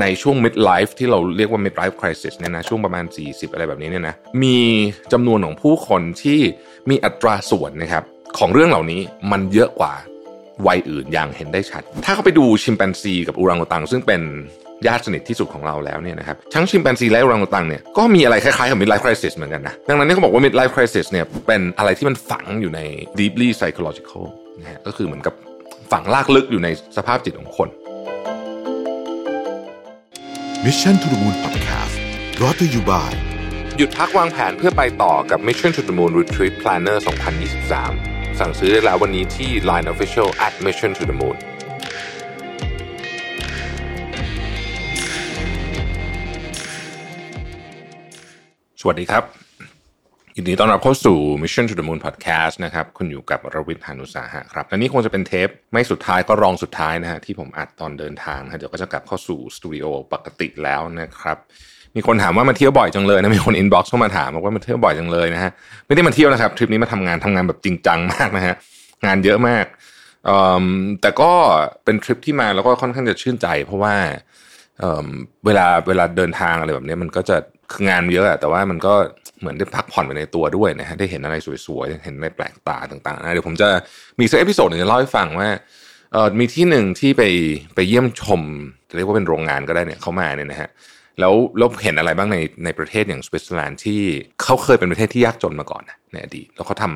ในช่วง mid life ที่เราเรียกว่า mid life crisis เนี่ยนะช่วงประมาณ 40 อะไรแบบนี้เนี่ยนะมีจำนวนของผู้คนที่มีอัตราส่วนนะครับของเรื่องเหล่านี้มันเยอะกว่าวัยอื่นอย่างเห็นได้ชัด ถ้าเขาไปดูชิมแปนซีกับอูรังอุตัง ซึ่งเป็นญาติสนิทที่สุดของเราแล้วเนี่ยนะครับทั้งชิมแปนซีและอูรังอุตังเนี่ยก็มีอะไรคล้ายๆกับ mid life crisis เหมือนกันนะดังนั้นเขาบอกว่า mid life crisis เนี่ยเป็นอะไรที่มันฝังอยู่ใน deeply psychological นะฮะก็คือเหมือนกับฝังลากลึกอยู่ในสภาพจิตของคน Mission to the Moon Podcast รอ t ธออยู่บ่ายหยุดพักวางแผนเพื่อไปต่อกับ Mission to the Moon Retreat Planner 2023 สั่งซื้อได้แล้ววันนี้ที่ Line Official at Mission to the Moon สวัสดีครับ ยินดีต้อนรับเข้าสู่ Mission to the Moon Podcast นะครับคุณอยู่กับรวิทยานุสาหะครับและนี่คงจะเป็นเทปไม่สุดท้ายก็รองสุดท้ายนะฮะที่ผมอัดตอนเดินทางนะเดี๋ยวก็จะกลับเข้าสู่สตูดิโอปกติแล้วนะครับมีคนถามว่ามาเที่ยวบ่อยจังเลยนะมีคน inbox เข้ามาถามว่ามาเที่ยวบ่อยจังเลยนะฮะไม่ได้มาเที่ยวนะครับทริปนี้มาทำงานทำงานแบบจริงจังมากนะฮะงานเยอะมากแต่ก็เป็นทริปที่มาแล้วก็ค่อนข้างจะชื่นใจ เพราะว่าเวลาเวลาเดินทางอะไรแบบนี้มันก็จะคืองานเยอะแต่ว่ามันก็ เหมือนได้พักผ่อนไปในตัวด้วยนะฮะได้เห็นอะไรสวยๆ เห็นอะไรแปลกตาต่างๆนะเดี๋ยวผมจะมีสัก episode หนึ่งจะเล่าให้ฟังว่าเออมีที่หนึ่งที่ไปไปเยี่ยมชมเรียกว่าเป็นโรงงานก็ได้เนี่ยเขามาเนี่ยนะฮะแล้วเราเห็นอะไรบ้างในในประเทศอย่างสวิตเซอร์แลนด์ที่เขาเคยเป็นประเทศที่ยากจนมาก่อนในอดีตแล้วเขาทำ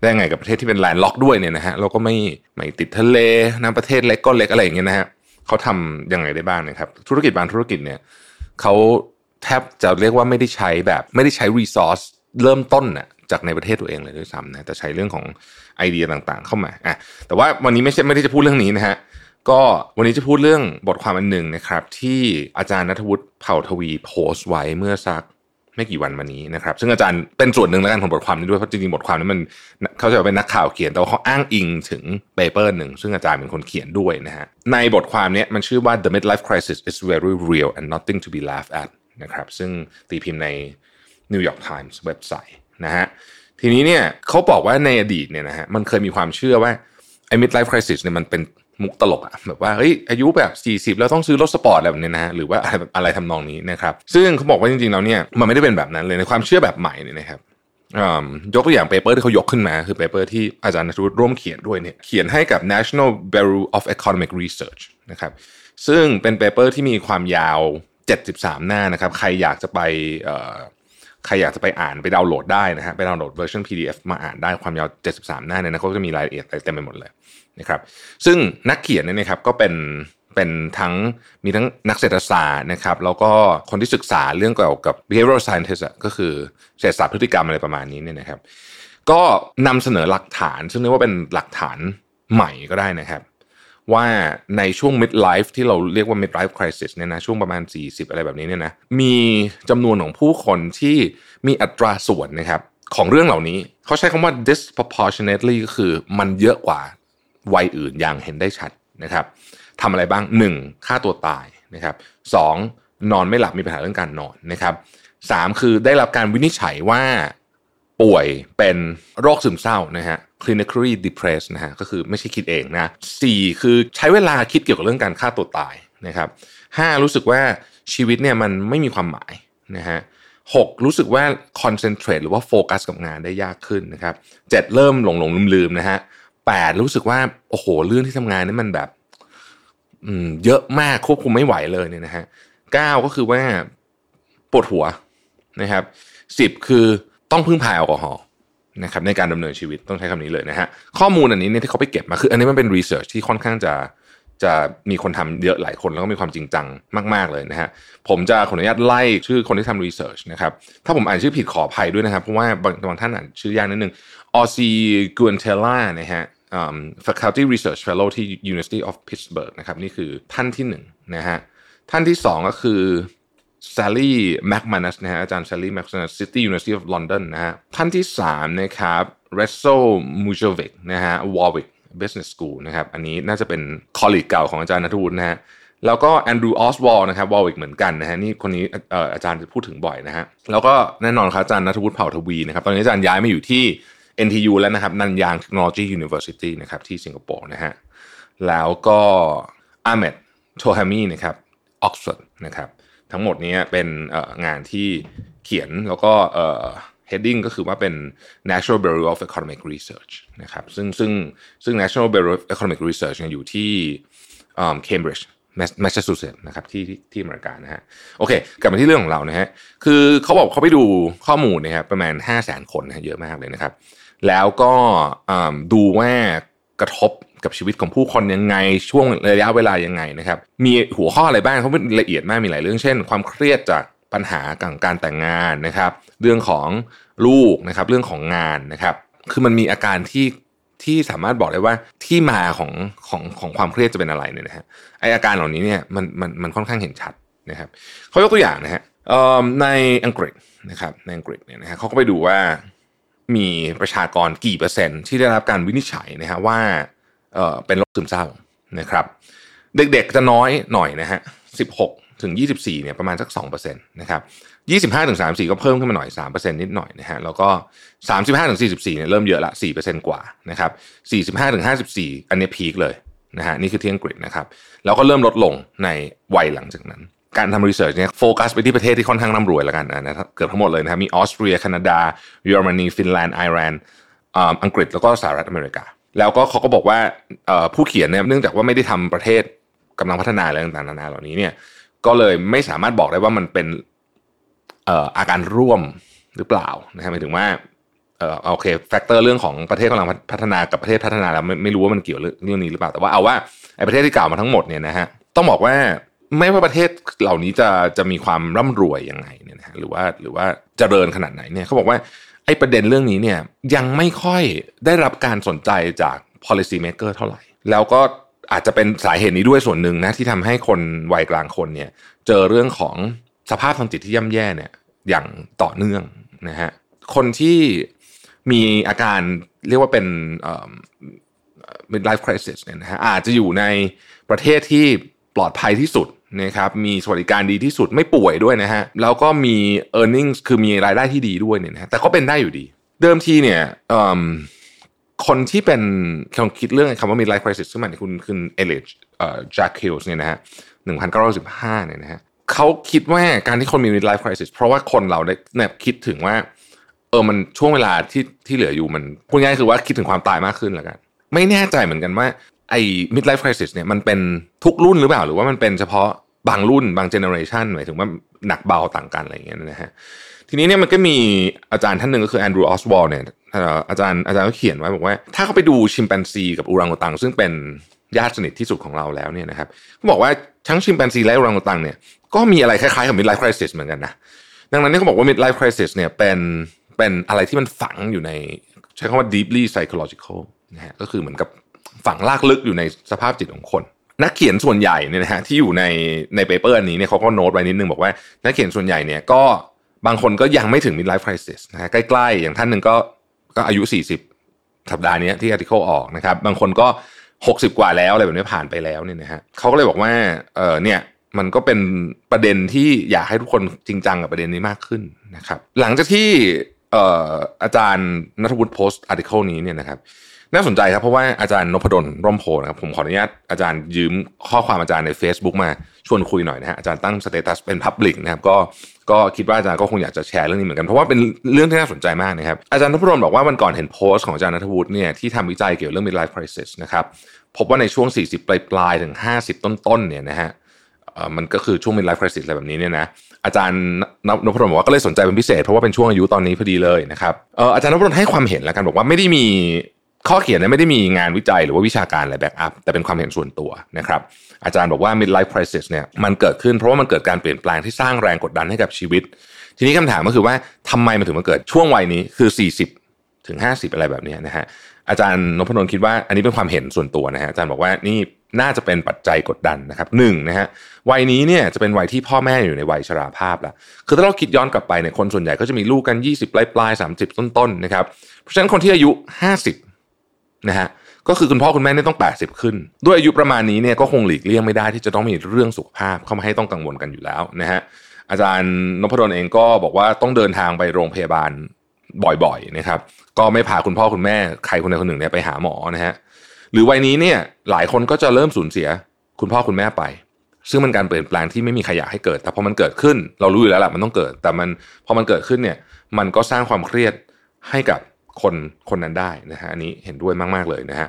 ได้ไงกับประเทศที่เป็น landlocked ด้วยเนี่ยนะฮะเราก็ไม่ไม่ติดทะเลนะประเทศเล็กก็เล็กอะไรอย่างเงี้ยนะฮะเขาทำยังไงได้บ้างนะครับธุรกิจบางธุรกิจเนี่ยเขา แทบจะเรียกว่าไม่ได้ใช้แบบไม่ได้ใช้ resource เริ่มต้นน่ะจากในประเทศตัวเองเลยด้วยซ้ำนะแต่ใช้เรื่องของไอเดียต่างๆ เข้ามาอะแต่ว่าวันนี้ไม่ใช่ไม่ได้จะพูดเรื่องนี้นะฮะก็วันนี้จะพูดเรื่องบทความอันหนึ่งนะครับ ที่อาจารย์นัทวุฒิเผ่าทวีโพสต์ไว้เมื่อสักไม่กี่วันมานี้นะครับ ซึ่งอาจารย์เป็นส่วนหนึ่งแล้วกันของบทความนี้ด้วยเพราะจริงๆบทความนี้มันเขาจะเป็นนักข่าวเขียนแต่ว่าเขาอ้างอิงถึงเปเปอร์หนึ่งซึ่งอาจารย์เป็นคนเขียนด้วยนะฮะในบทความนี้มันชื่อว่า the midlife crisis is very real and nothing to be laughed at นะครับซึ่งตีพิมพ์ใน New York Times เว็บไซต์นะฮะทีนี้เนี่ยเขาบอกว่าในอดีตเนี่ยนะฮะมันเคยมีความเชื่อว่าไอ้ midlife crisis เนี่ยมันเป็นมุกตลกอะแบบว่าเฮ้ยอายุแบบ 40 แล้วต้องซื้อรถสปอร์ตแบบนี้นะฮะหรือว่าอะไรทำนองนี้นะครับซึ่งเขาบอกว่าจริงๆแล้วเนี่ยมันไม่ได้เป็นแบบนั้นเลยในความเชื่อแบบใหม่เนี่ยนะครับยกตัวอย่าง paper ที่เขายกขึ้นมา คือ paper ที่อาจารย์ณัฐวุฒิร่วมเขียนด้วยเนี่ยเขียนให้กับ National Bureau of Economic Research นะครับซึ่งเป็น paper ที่มีความยาว 73 หน้านะครับ ใครอยากจะไปใครอยากจะไปอ่านไปดาวน์โหลดได้นะฮะไปดาวน์โหลดเวอร์ชัน PDF มาอ่านได้ความยาว 73 หน้าเนี่ยนะเขาจะมีรายละเอียดอะไรเต็มไปหมดเลยนะครับ ซึ่งนักเขียนเนี่ยนะครับก็เป็นเป็นทั้งมีทั้งนักเศรษฐศาสตร์นะครับ แล้วก็คนที่ศึกษาเรื่องเกี่ยวกับ behavioral scientist ก็คือเศรษฐศาสตร์พฤติกรรมอะไรประมาณนี้เนี่ยนะครับ ก็นำเสนอหลักฐาน ซึ่งเรียกว่าเป็นหลักฐานใหม่ก็ได้นะครับ ว่าในช่วง mid life ที่เราเรียกว่า mid life crisis เนี่ยนะช่วงประมาณ 40 อะไรแบบนี้เนี่ยนะมีจำนวนของผู้คนที่มีอัตราส่วนนะครับของเรื่องเหล่านี้ เขาใช้คำว่า disproportionately ก็คือมันเยอะกว่าวัยอื่นอย่างเห็นได้ชัดนะครับทำอะไรบ้าง 1. ฆ่าตัวตายนะครับ 2. นอนไม่หลับมีปัญหาเรื่องการนอนนะครับสามคือได้รับการวินิจฉัยว่า ป่วยเป็นโรคซึมเศร้านะฮะ clinically depressed นะฮะก็คือไม่ใช่คิดเองนะสี่คือใช้เวลาคิดเกี่ยวกับเรื่องการฆ่าตัวตายนะครับห้ารู้สึกว่าชีวิตเนี่ยมันไม่มีความหมายนะฮะหกรู้สึกว่า concentrate หรือว่าโฟกัสกับงานได้ยากขึ้นนะครับเจ็ดเริ่มหลงหลงลืมลืมนะฮะแปดรู้สึกว่าโอ้โหเรื่องที่ทำงานนี่มันแบบอืมเยอะมากควบคุมไม่ไหวเลยเนี่ยนะฮะเก้าก็คือว่าปวดหัวนะครับสิบคือ ต้องพึ่งพาแอลกอฮอล์นะครับในการดำเนินชีวิตต้องใช้คำนี้เลยนะฮะข้อมูลอันนี้เนี่ยที่เขาไปเก็บมาคือ อันนี้มันเป็นรีเสิร์ชที่ค่อนข้างจะจะมีคนทำเยอะหลายคนแล้วก็มีความจริงจังมาก ๆ เลยนะฮะผมจะขออนุญาตไล่ชื่อคนที่ทำรีเสิร์ชนะครับถ้าผมอ่านชื่อผิดขออภัยด้วยนะครับ เพราะว่าบางบางท่านอ่านชื่อยากนิดนึงออซีกูนเทล่านะฮะ faculty research fellow ที่ University of Pittsburgh นะครับนี่คือท่านที่หนึ่งนะฮะท่านที่สองก็คือ Sally McManus นะฮะอาจารย์ Sally McManus City University of London นะฮะท่านที่สามนะครับ Redzo Mujcic นะฮะ Warwick Business School นะครับอันนี้น่าจะเป็น colleague เก่าของอาจารย์ณัฐวุฒินะฮะแล้วก็ Andrew Oswald นะครับ Warwick เหมือนกันนะฮะนี่คนนี้อาจารย์จะพูดถึงบ่อยนะฮะแล้วก็แน่นอนครับอาจารย์ณัฐวุฒิเผ่าทวีนะครับตอนนี้อาจารย์ย้ายมาอยู่ที่ NTU แล้วนะครับ Nanyang Technological University นะครับที่สิงคโปร์นะฮะแล้วก็ Ahmed Tohamy นะครับออกซฟอร์ดนะครับ ทั้งหมดนี้เป็นงานที่เขียนแล้วก็ heading ก็คือว่าเป็น National Bureau of Economic Research นะครับซึ่งซึ่งซึ่ง National Bureau of Economic Research อยู่ที่ Cambridge แมสซาชูเซตส์นะครับที่ที่อเมริกานะฮะโอเคกลับมาที่เรื่องของเรานะฮะคือเขาบอกเขาไปดูข้อมูลนะครับประมาณ 5 0 0 0 0 0 คนนะเยอะมากเลยนะครับ แล้วก็ดูว่า กระทบกับชีวิตของผู้คนยังไงช่วงระยะเวลายังไงนะครับ มีหัวข้ออะไรบ้างเขาเป็นละเอียดมากมีหลายเรื่องเช่น ความเครียดจากปัญหาการการแต่งงานนะครับ เรื่องของลูกนะครับ เรื่องของงานนะครับ คือมันมีอาการที่ที่สามารถบอกได้ว่าที่มาของของของความเครียดจะเป็นอะไรเนี่ยนะฮะไออาการเหล่านี้เนี่ยมันมันมันค่อนข้างเห็นชัดนะครับเขายกตัวอย่างนะฮะในอังกฤษนะครับในอังกฤษเนี่ยนะฮะเขาก็ไปดูว่า มีประชากรกี่เปอร์เซ็นต์ที่ได้รับการวินิจฉัยนะฮะว่าเออเป็นโรคซึมเศร้านะครับ เด็กๆจะน้อยหน่อยนะฮะ16 ถึง 24เนี่ยประมาณสัก2%นะครับ25ถึง34 ก็เพิ่มขึ้นมาหน่อย 3%นิดหน่อยนะฮะแล้วก็ 35ถึง44เนี่ยเริ่มเยอะละ 4%กว่านะครับ45ถึง54 อันนี้พีคเลยนะฮะนี่คือที่อังกฤษนะครับ แล้วก็เริ่มลดลงในวัยหลังจากนั้น การทำ research เนี่ยโฟกัสไปที่ประเทศที่ค่อนข้างร่ำรวยแล้วกันนะเกือบทั้งหมดเลยนะครับมีออสเตรียแคนาดาเยอรมนีฟินแลนด์ไอร์แลนด์อังกฤษแล้วก็สหรัฐอเมริกา แล้วก็เขาก็บอกว่าผู้เขียนเนี่ยเนื่องจากว่าไม่ได้ทำประเทศกำลังพัฒนาอะไรต่างๆนานาเหล่านี้เนี่ยก็เลยไม่สามารถบอกได้ว่ามันเป็นอาการร่วมหรือเปล่านะฮะหมายถึงว่าโอเค factor เรื่องของประเทศกำลังพัฒนากับประเทศพัฒนาแล้วไม่ไม่รู้ว่ามันเกี่ยวเรื่องนี้หรือเปล่า แต่ว่าเอาว่าไอ้ประเทศที่กล่าวมาทั้งหมดเนี่ยนะฮะต้องบอกว่า ไม่ว่าประเทศเหล่านี้จะจะมีความร่ำรวยยังไงเนี่ยนะหรือว่าหรือว่าเจริญขนาดไหนเนี่ยเขาบอกว่าไอ้ประเด็นเรื่องนี้เนี่ยยังไม่ค่อยได้รับการสนใจจาก policy maker เท่าไหร่ แล้วก็อาจจะเป็นสาเหตุนี้ด้วยส่วนหนึ่งนะที่ทำให้คนวัยกลางคนเนี่ยเจอเรื่องของสภาพทางจิตที่ย่ำแย่เนี่ยอย่างต่อเนื่องนะฮะคนที่มีอาการเรียกว่าเป็น midlife crisis เนี่ยนะฮะอาจจะอยู่ในประเทศที่ปลอดภัยที่สุด นะครับมีสวัสดิการดีที่สุดไม่ป่วยด้วยนะฮะแล้วก็มี e a r n i n g คือมีรายได้ที่ดีด้วยเนี่ยนะแต่ก็เป็นได้อยู่ดี เดิมทีเนี่ยคนที่เป็นคนคิดเรื่องคำว่า midlife crisis ซึ่งมันคุณคือเอลิชแจ็คคิลส์เนี่ยนะฮะหนึ่งพันเก้าร้อยสิบห้าเนี่ยนะฮะเขาคิดว่าการที่คนมี midlife crisis เพราะว่าคนเราได้เนี่ยคิดถึงว่าเออมันช่วงเวลาที่ที่เหลืออยู่มันพูดง่ายคือว่าคิดถึงความตายมากขึ้นแล้วกัน ไม่แน่ใจเหมือนกันว่าไอ้ midlife crisis เนี่ยมันเป็นทุกรุ่นหรือเปล่า หรือว่ามันเป็นเฉพาะ บางรุ่นบาง generation หมายถึงว่าหนักเบาต่างกันอะไรอย่างเงี้ยนะฮะทีนี้เนี่ยมันก็มีอาจารย์ท่านหนึ่งก็คือ Andrew Oswald เนี่ยอาจารย์อาจารย์ก็เขียนไว้บอกว่า ถ้าเขาไปดูชิมแปนซีกับอูรังอุตัง ซึ่งเป็นญาติสนิทที่สุดของเราแล้วเนี่ยนะครับเขาบอกว่าทั้งชิมแปนซีและอูรังอุตังเนี่ยก็มีอะไรคล้ายๆกับ midlife crisis เหมือนกันนะดังนั้นนี่เขาบอกว่า midlife crisis เนี่ยเป็นเป็นอะไรที่มันฝังอยู่ในใช้คำว่า deeply psychological นะฮะก็คือเหมือนกับฝังรากลึกอยู่ในสภาพจิตของคน นักเขียนส่วนใหญ่เนี่ยนะฮะที่อยู่ในใน paper อันนี้เนี่ยเขาก็โน้ตไว้นิดนึงบอกว่า นักเขียนส่วนใหญ่เนี่ยก็บางคนก็ยังไม่ถึง midlife crisis นะฮะใกล้ๆ อย่างท่านหนึ่งก็ก็อายุ 40 สัปดาห์นี้ที่ article ออกนะครับ บางคนก็ 60 กว่าแล้วอะไรแบบนี้ผ่านไปแล้วเนี่ยนะฮะเขาก็เลยบอกว่าเออเนี่ยมันก็เป็นประเด็นที่อยากให้ทุกคนจริงจังกับประเด็นนี้มากขึ้นนะครับ หลังจากที่เอ่ออาจารย์ณัฐวุฒิโพสต์ article นี้เนี่ยนะครับ น่าสนใจครับ เพราะว่าอาจารย์นภดลร่มโพธิ์นะครับผมขออนุญาตอาจารย์ยืมข้อความอาจารย์ใน Facebook มาชวนคุยหน่อยนะฮะอาจารย์ตั้ง status เป็น public นะครับก็ก็คิดว่าอาจารย์ก็คงอยากจะแชร์เรื่องนี้เหมือนกัน เพราะว่าเป็นเรื่องที่น่าสนใจมากนะครับอาจารย์นภดลบอกว่าวันก่อนเห็นโพสต์ของอาจารย์ณัฐวุฒิเนี่ยที่ทำวิจัยเกี่ยวกับเรื่อง midlife crisis นะครับพบว่าในช่วง 40 ปลายปลายถึง 50 ต้นๆเนี่ยนะฮะมันก็คือช่วง midlife crisis อะไรแบบนี้เนี่ยนะอาจารย์นพดลบอกว่าก็เลยสนใจเป็นพิเศษเพราะว่าเป็นช่วงอายุตอนนี้พอดีเลยนะครับอาจารย์นพดลให้ความเห็นแล้วกันบอกว่าไม่ได้มี ข้อเขียนเนี่ยไม่ได้มีงานวิจัยหรือว่าวิชาการอะไร back up แต่เป็นความเห็นส่วนตัวนะครับอาจารย์บอกว่า midlife crisis เนี่ยมันเกิดขึ้นเพราะว่ามันเกิดการเปลี่ยนแปลงที่สร้างแรงกดดันให้กับชีวิต ทีนี้คำถามก็คือว่าทำไมมันถึงมาเกิดช่วงวัยนี้คือ 40 ถึง 50 อะไรแบบนี้นะฮะอาจารย์นพดลคิดว่าอันนี้เป็นความเห็นส่วนตัวนะฮะอาจารย์บอกว่านี่น่าจะเป็นปัจจัยกดดันนะครับหนึ่งนะฮะวัยนี้เนี่ยจะเป็นวัยที่พ่อแม่อยู่ในวัยชราภาพล้วคือถ้าเราคิดย้อนกลับไปเนี่ยคนส่วนใหญ่ก็จะมีลูกกัน 20 ปลายปลายสามสิบต้นๆนะครับเพราะฉะนั้นคนที่อายุ 50 นะฮะก็คือคุณพ่อคุณแม่เนี่ยต้อง 80 ขึ้น ด้วยอายุประมาณนี้เนี่ยก็คงหลีกเลี่ยงไม่ได้ที่จะต้องมีเรื่องสุขภาพเข้ามาให้ต้องกังวลกันอยู่แล้วนะฮะอาจารย์นพดลเองก็บอกว่าต้องเดินทางไปโรงพยาบาลบ่อยๆนะครับ ก็ไม่พาคุณพ่อคุณแม่ใครคนใดคนหนึ่งเนี่ยไปหาหมอนะฮะหรือวัยนี้เนี่ยหลายคนก็จะเริ่มสูญเสียคุณพ่อคุณแม่ไป ซึ่งมันการเปลี่ยนแปลงที่ไม่มีใครอยากให้เกิด แต่พอมันเกิดขึ้น เรารู้อยู่แล้วแหละมันต้องเกิด แต่มันพอมันเกิดขึ้นเนี่ยมันก็สร้างความเครียดให้กับ คนคนนั้นได้นะฮะอันนี้เห็นด้วยมาก ๆ เลยนะฮะ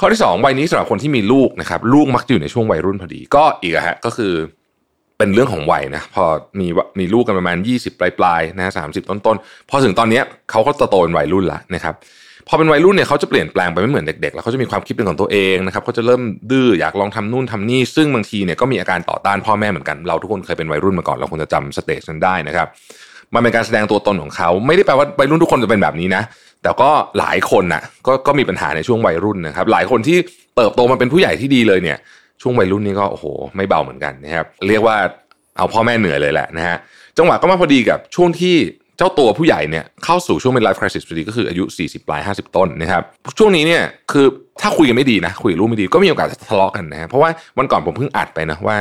ข้อที่ 2 วัยนี้สำหรับคนที่มีลูกนะครับลูกมักจะอยู่ในช่วงวัยรุ่นพอดีก็อีกฮะก็คือเป็นเรื่องของวัยนะพอมีมีลูกกันประมาณ 20 ปลายปลายๆนะสามสิบต้นต้นๆพอถึงตอนนี้เขาก็จะโตเป็นวัยรุ่นละนะครับพอเป็นวัยรุ่นเนี่ยเขาจะเปลี่ยนแปลงไปไม่เหมือนเด็กๆแล้วเขาจะมีความคิดเป็นของตัวเองนะครับเขาจะเริ่มดื้ออยากลองทำนู่นทำนี่ซึ่งบางทีเนี่ยก็มีอาการต่อต้านพ่อแม่เหมือนกันเราทุกคนเคยเป็นวัยรุ่นมาก่อนเราคงจะจำสเตจนั้นได้นะครับมันเป็นการแสดงตัวตนของเขา ไม่ได้แปลว่าวัยรุ่นทุกคนจะเป็นแบบนี้นะ แต่ก็หลายคนน่ะก็ก็มีปัญหาในช่วงวัยรุ่นนะครับ หลายคนที่เติบโตมาเป็นผู้ใหญ่ที่ดีเลยเนี่ย ช่วงวัยรุ่นนี้ก็โอ้โหไม่เบาเหมือนกันนะครับเรียกว่าเอาพ่อแม่เหนื่อยเลยแหละนะฮะจังหวะก็มาพอดีกับช่วงที่เจ้าตัวผู้ใหญ่เนี่ยเข้าสู่ช่วงเป็น life crisis พอดีก็คืออายุ 40ปลาย 50 ต้นนะครับช่วงนี้เนี่ยคือถ้าคุยกันไม่ดีนะ คุยกับลูกไม่ดีก็มีโอกาสทะเลาะกันนะฮะเพราะว่าวันก่อนผมเพิ่งอัดไปนะว่า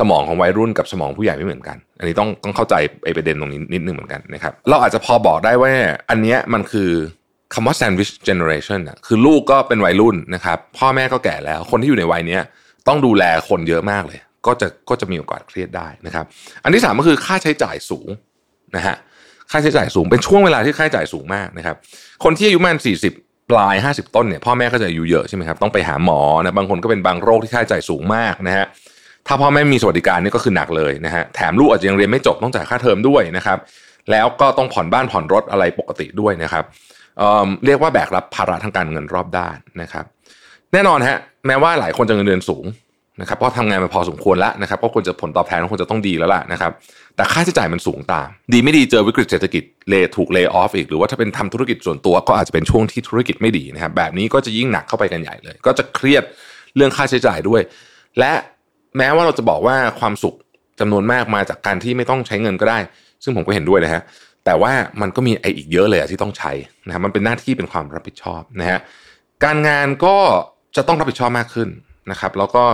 สมองของวัยรุ่นกับสมองผู้ใหญ่ไม่เหมือนกัน อันนี้ต้องต้องเข้าใจไอ้ประเด็นตรงนี้นิดนึงเหมือนกันนะครับเราอาจจะพอบอกได้ว่าอันเนี้ยมันคือ คำว่า sandwich generation อะคือลูกก็เป็นวัยรุ่นนะครับ พ่อแม่ก็แก่แล้ว คนที่อยู่ในวัยนี้ต้องดูแลคนเยอะมากเลย ก็จะก็จะมีโอกาสเครียดได้นะครับ อันที่สามก็คือค่าใช้จ่ายสูงนะฮะค่าใช้จ่ายสูงเป็นช่วงเวลาที่ค่าใช้จ่ายสูงมากนะครับ คนที่อายุประมาณ40 ปลาย 50 ต้นเนี่ยพ่อแม่ก็จะอายุเยอะใช่ไหมครับต้องไปหาหมอนะบางคนก็เป็นบางโรคที่ค่าใช้จ่ายสูงมากนะฮะถ้าพ่อแม่มีสวัสดิการนี่ก็คือหนักเลยนะฮะแถมลูกอาจจะยังเรียนไม่จบต้องจ่ายค่าเทอมด้วยนะครับ แล้วก็ต้องผ่อนบ้านผ่อนรถอะไรปกติด้วยนะครับ เรียกว่าแบกรับภาระทางการเงินรอบด้านนะครับ แน่นอนฮะแม้ว่าหลายคนจะเงินเดือนสูงนะครับเพราะทำงานมาพอสมควรแล้วนะครับก็ควรจะผลตอบแทนควรจะต้องดีแล้วล่ะนะครับ แต่ค่าใช้จ่ายมันสูงตาม ดีไม่ดีเจอวิกฤตเศรษฐกิจเลถูกเลออฟอีก หรือว่าถ้าเป็นทำธุรกิจส่วนตัวก็อาจจะเป็นช่วงที่ธุรกิจไม่ดีนะครับ แบบนี้ก็จะยิ่งหนักเข้าไปกันใหญ่เลย ก็จะเครียดเรื่องค่าใช้จ่ายด้วย และแม้ว่าเราจะบอกว่าความสุขจำนวนมากมาจากการที่ไม่ต้องใช้เงินก็ได้ ซึ่งผมก็เห็นด้วยนะฮะ แต่ว่ามันก็มีไออีกเยอะเลยที่ต้องใช้นะครับมันเป็นหน้าที่เป็นความรับผิดชอบนะฮะการงานก็จะต้องรับผิดชอบมากขึ้นนะครับแล้วก็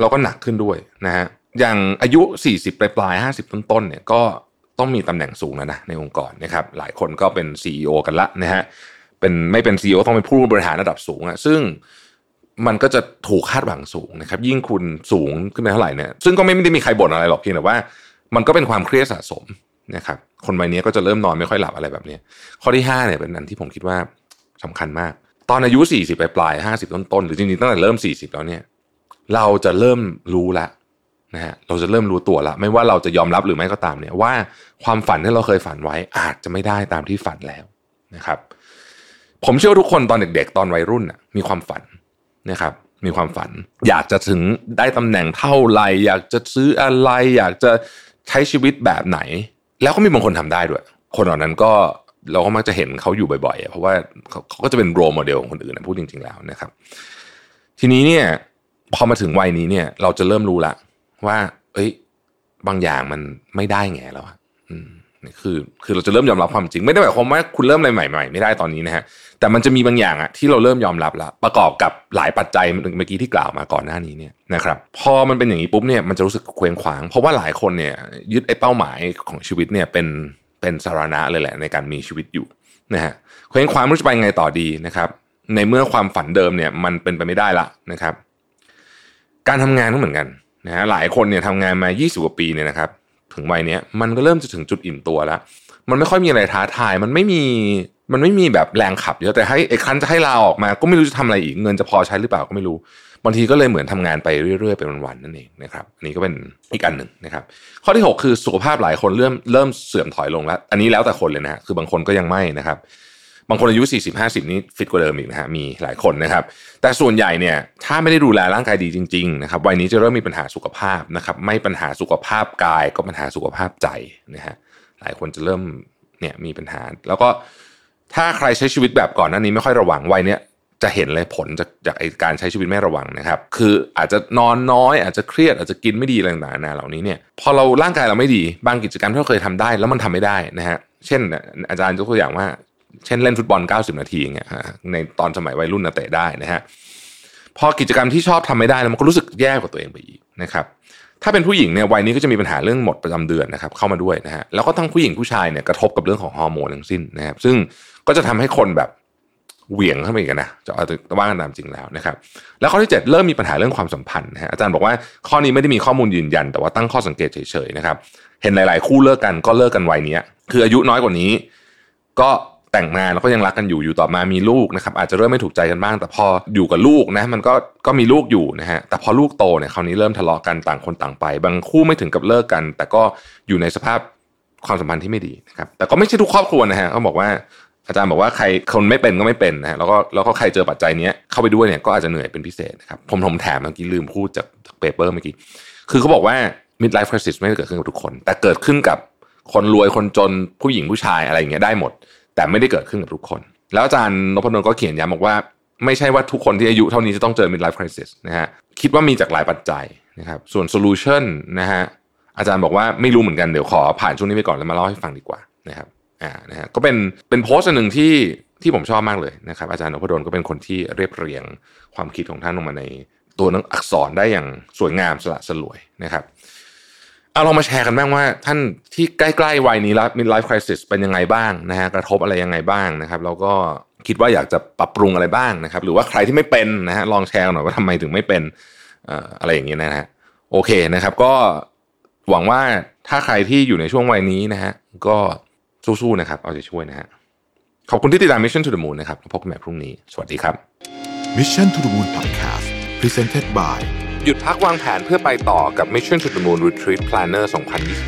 เราก็หนักขึ้นด้วยนะฮะอย่างอายุ 40 ปลายปลาย50ต้นต้นๆเนี่ยก็ต้องมีตำแหน่งสูงแล้วนะในองค์กรนะครับหลายคนก็เป็น CEO กันละนะฮะเป็นไม่เป็น CEO ต้องเป็นผู้บริหารระดับสูงอะซึ่งมันก็จะถูกคาดหวังสูงนะครับยิ่งคุณสูงขึ้นไปเท่าไหร่เนี่ยซึ่งก็ไม่ได้มีใครบ่นอะไรหรอกเพียงแต่ว่า มันก็เป็นความเครียดสะสม นะครับคนวัยนี้ก็จะเริ่มนอนไม่ค่อยหลับอะไรแบบนี้ข้อที่5เนี่ยเป็นอันที่ผมคิดว่าสำคัญมาก ตอนอายุ 40 ปลายปลาย50ต้นต้นๆหรือจริงๆตั้งแต่เริ่ม 40 แล้วเนี่ยเราจะเริ่มรู้ละนะฮะเราจะเริ่มรู้ตัวละไม่ว่าเราจะยอมรับหรือไม่ก็ตามเนี่ยว่าความฝันที่เราเคยฝันไว้อาจจะไม่ได้ตามที่ฝันแล้วนะครับ ผมเชื่อว่าทุกคนตอนเด็ก ๆ ตอนวัยรุ่นน่ะมีความฝันนะครับมีความฝัน อยากจะถึงได้ตำแหน่งเท่าไรอยากจะซื้ออะไร อยากจะใช้ชีวิตแบบไหน แล้วก็มีบางคนทำได้ด้วย คนเหล่านั้นก็เราก็มักจะเห็นเขาอยู่บ่อยๆ เพราะว่าเขาก็จะเป็นโรโมเดลของคนอื่นนะพูดจริง ๆแล้วนะครับ ทีนี้เนี่ยพอมาถึงวัยนี้เนี่ย เราจะเริ่มรู้ละว่า เอ้ย บางอย่างมันไม่ได้ไงแล้วอืม คือคือเราจะเริ่มยอมรับความจริง ไม่ได้หมายความว่าคุณเริ่มอะไรใหม่ๆไม่ได้ตอนนี้นะฮะแต่มันจะมีบางอย่างอะที่เราเริ่มยอมรับแล้วประกอบกับหลายปัจจัยเมื่อกี้ที่กล่าวมาก่อนหน้านี้เนี่ยนะครับพอมันเป็นอย่างนี้ปุ๊บเนี่ยมันจะรู้สึกเคว้งขวาง เพราะว่าหลายคนเนี่ยยึดไอ้เป้าหมายของชีวิตเนี่ยเป็นเป็นสาระเลยแหละในการมีชีวิตอยู่นะฮะเคว้งคว้างไม่รู้จะไปไงต่อดีนะครับในเมื่อความฝันเดิมเนี่ยมันเป็นไปไม่ได้ละนะครับ การทำงานก็เหมือนกันนะฮะหลายคนเนี่ยทำงานมา 20 กว่าปีเนี่ยนะครับ ถึงวัยเนี้ยมันก็เริ่มจะถึงจุดอิ่มตัวแล้ว มันไม่ค่อยมีอะไรท้าทาย มันไม่มีมันไม่มีแบบแรงขับเยอะแต่ให้ไอ้คันจะให้ลาออกมา ก็ไม่รู้จะทำอะไรอีกเงินจะพอใช้หรือเปล่าก็ไม่รู้บางทีก็เลยเหมือนทำงานไปเรื่อยๆเป็นวันๆนั่นเองนะครับอันนี้ก็เป็นอีกอันหนึ่งนะครับ ข้อที่ 6 คือสุขภาพหลายคนเริ่มเริ่มเสื่อมถอยลงแล้ว อันนี้แล้วแต่คนเลยนะฮะคือบางคนก็ยังไม่นะครับ บางคนอายุ 40 50 นี้ฟิตกว่าเดิมอีกนะฮะมีหลายคนนะครับ แต่ส่วนใหญ่เนี่ยถ้าไม่ได้ดูแลร่างกายดีจริงๆนะครับวัยนี้จะเริ่มมีปัญหาสุขภาพนะครับ ไม่ปัญหาสุขภาพกายก็ปัญหาสุขภาพใจนะฮะหลายคนจะเริ่มเนี่ยมีปัญหา แล้วก็ถ้าใครใช้ชีวิตแบบก่อนหน้านี้ไม่ค่อยระวังวัยเนี้ยจะเห็นเลยผลจากจากไอการใช้ชีวิตไม่ระวังนะครับ คืออาจจะนอนน้อย อาจจะเครียดอาจจะกินไม่ดีอะไรต่างๆนานาเหล่านี้เนี่ยพอเราร่างกายเราไม่ดี บางกิจกรรมที่เราเคยทำได้ แล้วมันทำไม่ได้นะฮะเช่น อาจารย์ยกตัวอย่างว่า เช่นเล่นฟุตบอล 90 นาทีอย่างเงี้ยในตอนสมัยวัยรุ่นนะเตะได้นะฮะพอกิจกรรมที่ชอบทำไม่ได้แล้วมันก็รู้สึกแย่กว่าตัวเองไปอีกนะครับถ้าเป็นผู้หญิงเนี่ยวัยนี้ก็จะมีปัญหาเรื่องหมดประจำเดือนนะครับเข้ามาด้วยนะฮะแล้วก็ทั้งผู้หญิงผู้ชายเนี่ยกระทบกับเรื่องของฮอร์โมนทั้งสิ้นนะครับซึ่งก็จะทำให้คนแบบเหวี่ยงเข้าไปอีกนะจะเอาว่ากันตามจริงแล้วนะครับ แล้วข้อที่ 7 เริ่มมีปัญหาเรื่องความสัมพันธ์นะฮะอาจารย์บอกว่าข้อนี้ไม่ได้มีข้อมูลยืนยัน แต่ว่าตั้งข้อสังเกตเฉยๆนะครับ เห็นหลาย ๆ คู่เลิกกันก็เลิกกันวัยนี้คืออายุน้อยกว่านี้ ก็ แต่งงานแล้วก็ยังรักกันอยู่อยู่ต่อมามีลูกนะครับอาจจะเริ่มไม่ถูกใจกันบ้าง แต่พออยู่กับลูกนะมันก็ก็มีลูกอยู่นะฮะแต่พอลูกโตเนี่ยคราวนี้เริ่มทะเลาะกันต่างคนต่างไป บางคู่ไม่ถึงกับเลิกกัน แต่ก็อยู่ในสภาพความสัมพันธ์ที่ไม่ดีนะครับแต่ก็ไม่ใช่ทุกครอบครัวนะฮะเขาบอกว่าอาจารย์บอกว่าใครคนไม่เป็นก็ไม่เป็นนะฮะแล้วก็แล้วก็ใครเจอปัจจัยนี้เข้าไปด้วยเนี่ยก็อาจจะเหนื่อยเป็นพิเศษนะครับผมผมแถมเมื่อกี้ลืมพูดจากเปเปอร์เมื่อกี้คือเขาบอกว่า midlife crisis ไม่ได้เกิดขึ้นกับทุกคน แต่เกิดขึ้นกับคนรวยคนจนผู้หญิงผู้ชายอะไรอย่างเงี้ยได้หมด แต่ไม่ได้เกิดขึ้นกับทุกคน แล้วอาจารย์นพดลก็เขียนย้ำบอกว่า ไม่ใช่ว่าทุกคนที่อายุเท่านี้จะต้องเจอ midlife crisis นะฮะคิดว่ามีจากหลายปัจจัยนะครับส่วน solution นะฮะอาจารย์บอกว่าไม่รู้เหมือนกันเดี๋ยวขอผ่านช่วงนี้ไปก่อนแล้วมาเล่าให้ฟังดีกว่านะครับอ่านะฮะก็เป็นเป็นโพสต์หนึ่งที่ที่ผมชอบมากเลยนะครับอาจารย์นพดลก็เป็นคนที่เรียบเรียงความคิดของท่านลงมาในตัวหนังอักษรได้อย่างสวยงามสละสลวยนะครับ เอาเรามาแชร์กันบ้างว่า ท่านที่ใกล้ๆวัยนี้แล้ว midlife crisis เป็นยังไงบ้างนะฮะกระทบอะไรยังไงบ้างนะครับแล้วก็คิดว่าอยากจะปรับปรุงอะไรบ้างนะครับ หรือว่าใครที่ไม่เป็นนะฮะลองแชร์หน่อยว่าทำไมถึงไม่เป็นอะไรอย่างเงี้ยนะฮะโอเคนะครับ ก็หวังว่าถ้าใครที่อยู่ในช่วงวัยนี้นะฮะก็สู้ๆนะครับ เอาใจช่วยนะฮะขอบคุณที่ติดตาม Mission to the Moon นะครับพบกันใหม่พรุ่งนี้ สวัสดีครับ Mission to the Moon Podcast Presented by หยุดพักวางแผนเพื่อไปต่อกับ Mission to the Moon Retreat Planner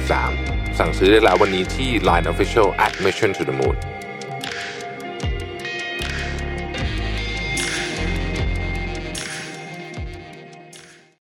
2023 สั่งซื้อได้แล้ววันนี้ที่ Line Official at Mission to the Moon